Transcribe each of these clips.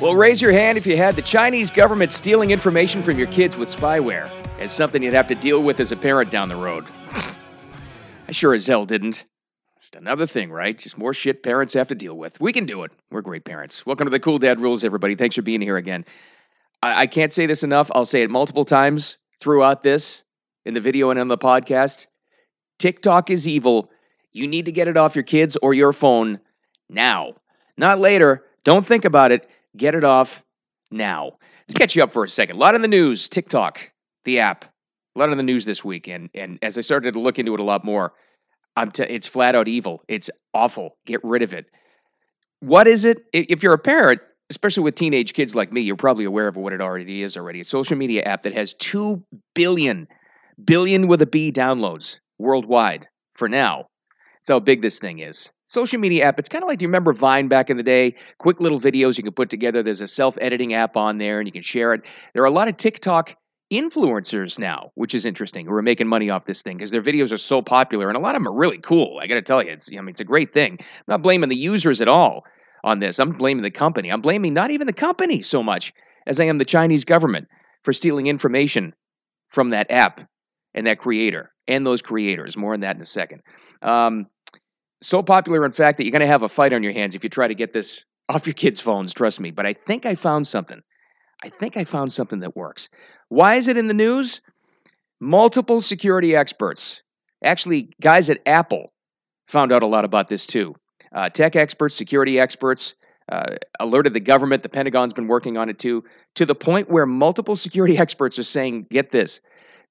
Well, raise your hand if you had the Chinese government stealing information from your kids with spyware as something you'd have to deal with as a parent down the road. I sure as hell didn't. Just another thing, right? Just more shit parents have to deal with. We can do it. We're great parents. Welcome to the Cool Dad Rules, everybody. Thanks for being here again. I, I can't say this enough. I'll say it multiple times throughout this in the video and on the podcast. TikTok is evil. You need to get it off your kids or your phone now, not later. Don't think about it. Get it off now. Let's catch you up for a second. A lot in the news. TikTok, the app, a lot in the news this week. And, and as I started to look into it a lot more, I'm t- it's flat out evil. It's awful. Get rid of it. What is it? If you're a parent, especially with teenage kids like me, you're probably aware of what it already is already. A social media app that has 2 billion, billion with a B downloads worldwide for now. That's how big this thing is. Social media app, it's kind of like, do you remember Vine back in the day? Quick little videos you can put together. There's a self editing app on there and you can share it. There are a lot of TikTok influencers now, which is interesting, who are making money off this thing because their videos are so popular and a lot of them are really cool. I got to tell you, it's I mean it's a great thing. I'm not blaming the users at all on this. I'm blaming the company. I'm blaming not even the company so much as I am the Chinese government for stealing information from that app and that creator and those creators. More on that in a second. Um, so popular, in fact, that you're going to have a fight on your hands if you try to get this off your kids' phones. Trust me. But I think I found something. I think I found something that works. Why is it in the news? Multiple security experts, actually, guys at Apple, found out a lot about this too. Uh, tech experts, security experts, uh, alerted the government. The Pentagon's been working on it too, to the point where multiple security experts are saying, get this,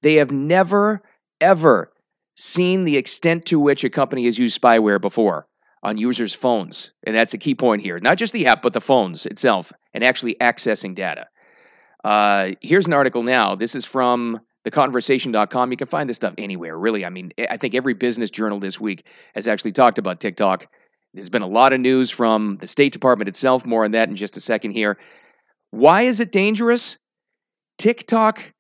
they have never, ever seen the extent to which a company has used spyware before on users' phones. And that's a key point here. Not just the app, but the phones itself and actually accessing data. Uh, here's an article now. This is from theconversation.com. You can find this stuff anywhere, really. I mean, I think every business journal this week has actually talked about TikTok. There's been a lot of news from the State Department itself. More on that in just a second here. Why is it dangerous? TikTok,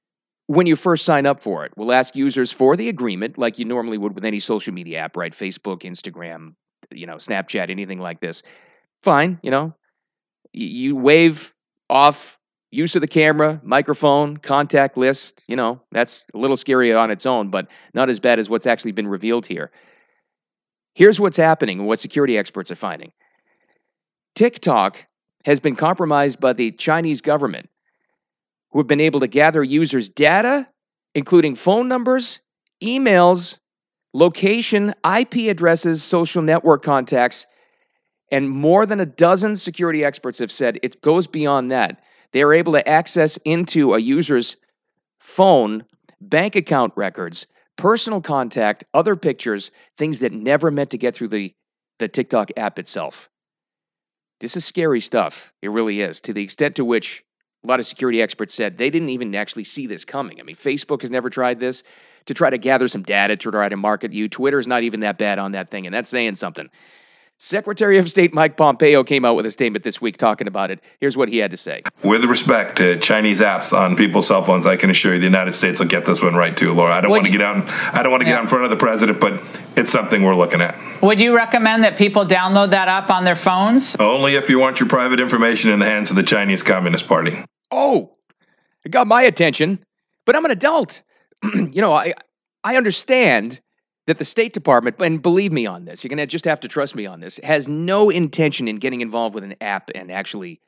when you first sign up for it, We'll ask users for the agreement, like you normally would with any social media app, right? Facebook, Instagram, you know, Snapchat, anything like this. Fine, you know, you waive off use of the camera, microphone, contact list, you know, that's a little scary on its own, but not as bad as what's actually been revealed here. Here's what's happening and what security experts are finding TikTok has been compromised by the Chinese government, who have been able to gather users' data, including phone numbers, emails, location, IP addresses, social network contacts, and more than a dozen security experts have said it goes beyond that they are able to access into a user's phone bank account records, personal contact, other pictures, things that never meant to get through the, the TikTok app itself. This is scary stuff. It really is, to the extent to which a lot of security experts said they didn't even actually see this coming. I mean, Facebook has never tried this to try to gather some data to try to market you. Twitter's not even that bad on that thing, and that's saying something. Secretary of State Mike Pompeo came out with a statement this week talking about it. Here's what he had to say. With respect to Chinese apps on people's cell phones, I can assure you the United States will get this one right too, Laura. I don't want to get out. I don't want to yeah. get out in front of the president, but it's something we're looking at. Would you recommend that people download that app on their phones? Only if you want your private information in the hands of the Chinese Communist Party. Oh, it got my attention, but I'm an adult. you know, I I understand that the State Department, and believe me on this, you're going to just have to trust me on this, has no intention in getting involved with an app and actually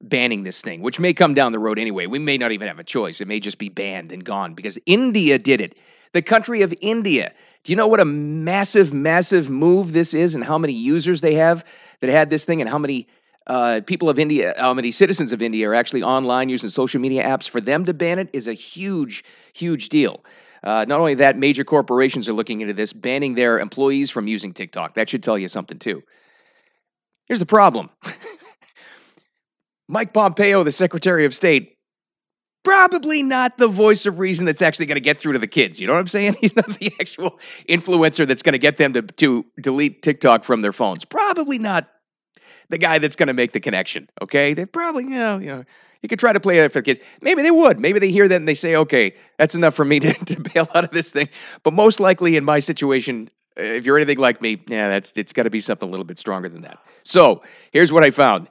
banning this thing, which may come down the road anyway. We may not even have a choice. It may just be banned and gone because India did it. The country of India. Do you know what a massive, massive move this is and how many users they have that had this thing and how many uh, people of India, how many citizens of India are actually online using social media apps? For them to ban it is a huge, huge deal. Uh, not only that, major corporations are looking into this, banning their employees from using TikTok. That should tell you something, too. Here's the problem Mike Pompeo, the Secretary of State, probably not the voice of reason that's actually going to get through to the kids. You know what I'm saying? He's not the actual influencer that's going to get them to, to delete TikTok from their phones. Probably not the guy that's going to make the connection. Okay, they're probably you know you know you could try to play it for the kids. Maybe they would. Maybe they hear that and they say, okay, that's enough for me to, to bail out of this thing. But most likely in my situation, uh, if you're anything like me, yeah, that's it's got to be something a little bit stronger than that. So here's what I found.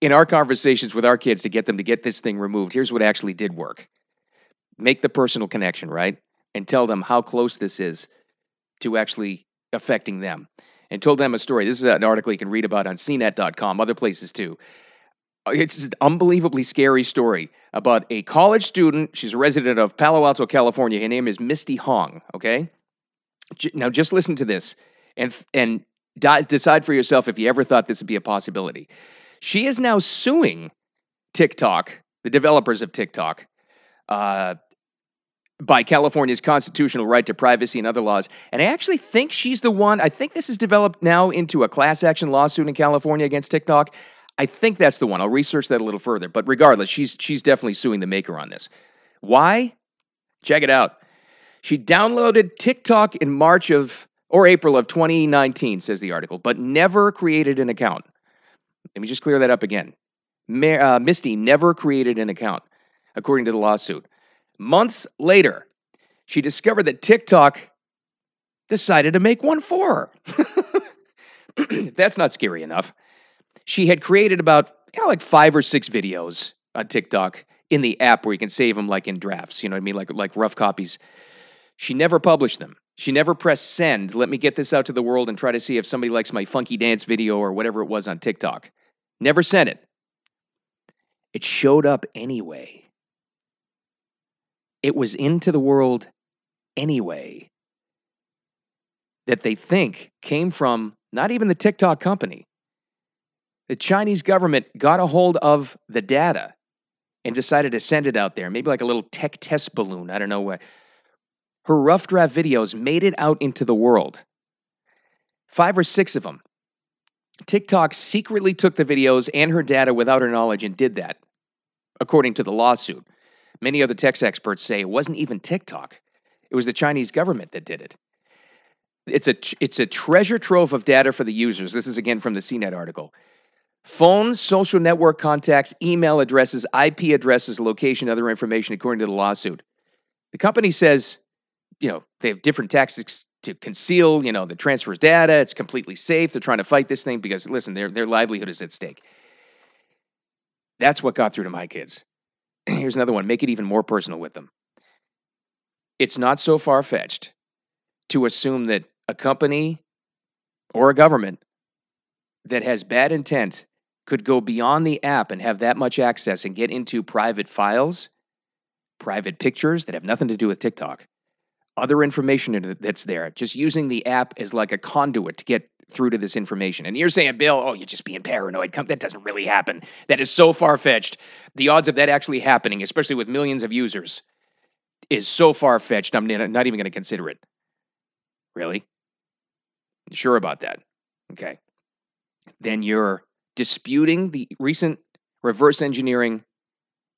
in our conversations with our kids to get them to get this thing removed, here's what actually did work make the personal connection, right? And tell them how close this is to actually affecting them. And told them a story. This is an article you can read about on cnet.com, other places too. It's an unbelievably scary story about a college student. She's a resident of Palo Alto, California. Her name is Misty Hong. Okay, now just listen to this and and decide for yourself if you ever thought this would be a possibility. She is now suing TikTok, the developers of TikTok, uh, by California's constitutional right to privacy and other laws. And I actually think she's the one. I think this has developed now into a class action lawsuit in California against TikTok. I think that's the one. I'll research that a little further. But regardless, she's she's definitely suing the maker on this. Why? Check it out. She downloaded TikTok in March of or April of 2019, says the article, but never created an account. Let me just clear that up again. uh, Misty never created an account, according to the lawsuit. Months later, she discovered that TikTok decided to make one for her. That's not scary enough she had created about you know, like five or six videos on TikTok in the app where you can save them like in drafts, you know what I mean, like like rough copies. She never published them. She never pressed send. Let me get this out to the world and try to see if somebody likes my funky dance video or whatever it was on TikTok. Never sent it. It showed up anyway. It was into the world anyway that they think came from not even the TikTok company, the Chinese government got a hold of the data and decided to send it out there, maybe like a little tech test balloon. I don't know what. Her rough draft videos made it out into the world. Five or six of them. TikTok secretly took the videos and her data without her knowledge and did that, according to the lawsuit. Many other tech experts say it wasn't even TikTok, it was the Chinese government that did it. It's a, it's a treasure trove of data for the users. This is again from the CNET article. Phones, social network contacts, email addresses, IP addresses, location, other information, according to the lawsuit. The company says, you know, they have different tactics to conceal, you know, the transfers data. It's completely safe. They're trying to fight this thing because, listen, their their livelihood is at stake. That's what got through to my kids. Here's another one. Make it even more personal with them. It's not so far fetched to assume that a company or a government that has bad intent could go beyond the app and have that much access and get into private files, private pictures that have nothing to do with TikTok, other information that's there, just using the app as like a conduit to get through to this information. And you're saying, Bill, oh, you're just being paranoid. That doesn't really happen. That is so far fetched. The odds of that actually happening, especially with millions of users, is so far fetched. I'm not even going to consider it. Really? sure about that? Okay. Then you're disputing the recent reverse engineering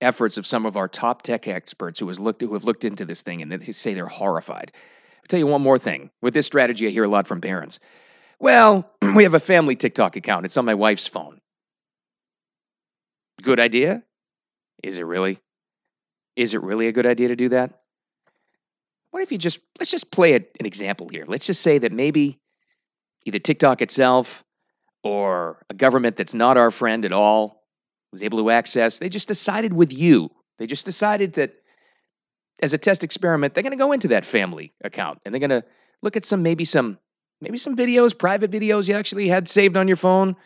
efforts of some of our top tech experts who has looked who have looked into this thing and they say they're horrified. I'll tell you one more thing. With this strategy, I hear a lot from parents. Well, we have a family TikTok account. It's on my wife's phone. Good idea? Is it really? Is it really a good idea to do that? What if you just let's just play a, an example here. Let's just say that maybe either TikTok itself or a government that's not our friend at all was able to access. They just decided with you, they just decided that as a test experiment, they're going to go into that family account and they're going to look at some, maybe some, maybe some videos, private videos you actually had saved on your phone,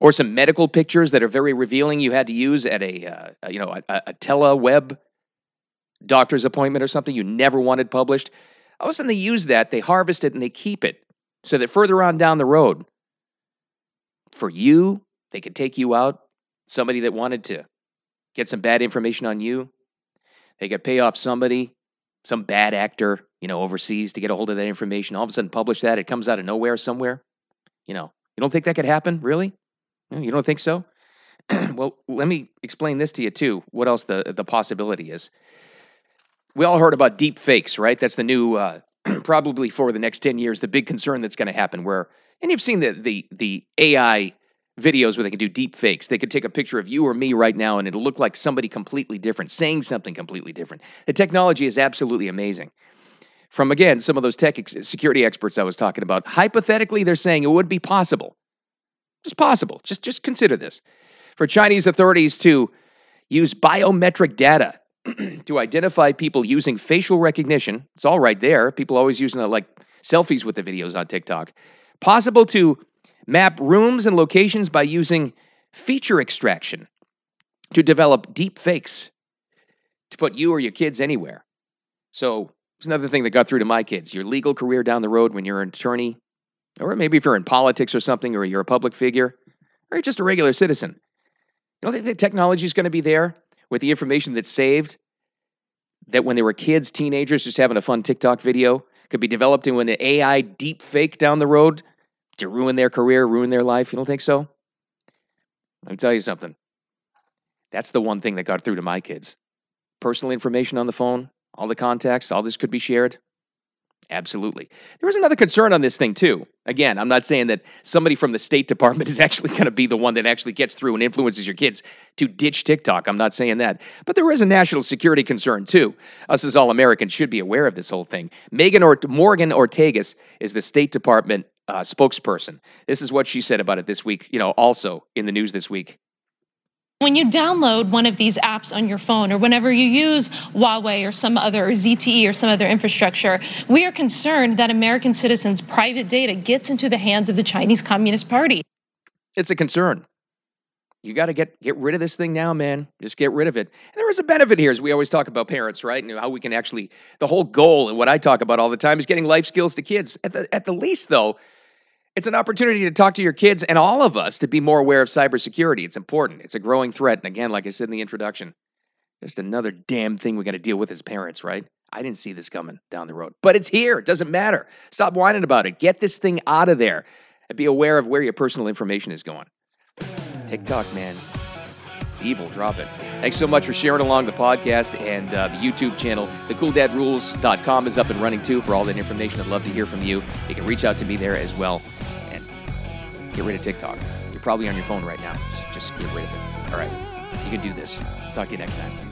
or some medical pictures that are very revealing you had to use at a, uh, you know, a, a teleweb doctor's appointment or something you never wanted published. All of a sudden, they use that, they harvest it, and they keep it so that further on down the road, for you. They could take you out. Somebody that wanted to get some bad information on you, they could pay off somebody, some bad actor, you know, overseas to get a hold of that information. All of a sudden, publish that. It comes out of nowhere somewhere. You know, you don't think that could happen, really? You don't think so? well, let me explain this to you too. What else the the possibility is? We all heard about deep fakes, right? That's the new, uh, probably for the next ten years, the big concern that's going to happen, where and you've seen the the the AI videos where they can do deep fakes. They could take a picture of you or me right now and it'll look like somebody completely different, saying something completely different. The technology is absolutely amazing. From again, some of those tech ex- security experts I was talking about, hypothetically, they're saying it would be possible. Just possible. Just just consider this. for Chinese authorities to use biometric data to identify people using facial recognition. It's all right there. People always using like selfies with the videos on TikTok. Possible to map rooms and locations by using feature extraction to develop deep fakes to put you or your kids anywhere. So it's another thing that got through to my kids. Your legal career down the road when you're an attorney, or maybe if you're in politics or something, or you're a public figure, or you're just a regular citizen. You know, the, the technology is going to be there with the information that's saved. That when they were kids, teenagers, just having a fun TikTok video could be developed into an AI deep fake down the road to ruin their career, ruin their life. You don't think so? Let me tell you something. That's the one thing that got through to my kids. Personal information on the phone, all the contacts, all this could be shared. Absolutely. There was another concern on this thing, too. Again, I'm not saying that somebody from the State Department is actually going to be the one that actually gets through and influences your kids to ditch TikTok. I'm not saying that. But there is a national security concern, too. Us as all Americans should be aware of this whole thing. Megan or- Morgan Ortagus is the State Department uh, spokesperson. This is what she said about it this week, you know, also in the news this week. When you download one of these apps on your phone or whenever you use Huawei or some other or ZTE or some other infrastructure, we are concerned that American citizens' private data gets into the hands of the Chinese Communist Party. It's a concern. You got to get get rid of this thing now, man. Just get rid of it. And there is a benefit here, as we always talk about parents, right? And how we can actually the whole goal and what I talk about all the time is getting life skills to kids. At the at the least, though, it's an opportunity to talk to your kids and all of us to be more aware of cybersecurity. It's important. It's a growing threat. And again, like I said in the introduction, just another damn thing we got to deal with as parents, right? I didn't see this coming down the road, but it's here. It doesn't matter. Stop whining about it. Get this thing out of there and be aware of where your personal information is going. TikTok, man, it's evil. Drop it. Thanks so much for sharing along the podcast and uh, the YouTube channel. TheCoolDadRules.com is up and running too for all that information. I'd love to hear from you. You can reach out to me there as well. Get rid of TikTok. You're probably on your phone right now. Just, just get rid of it. All right. You can do this. Talk to you next time.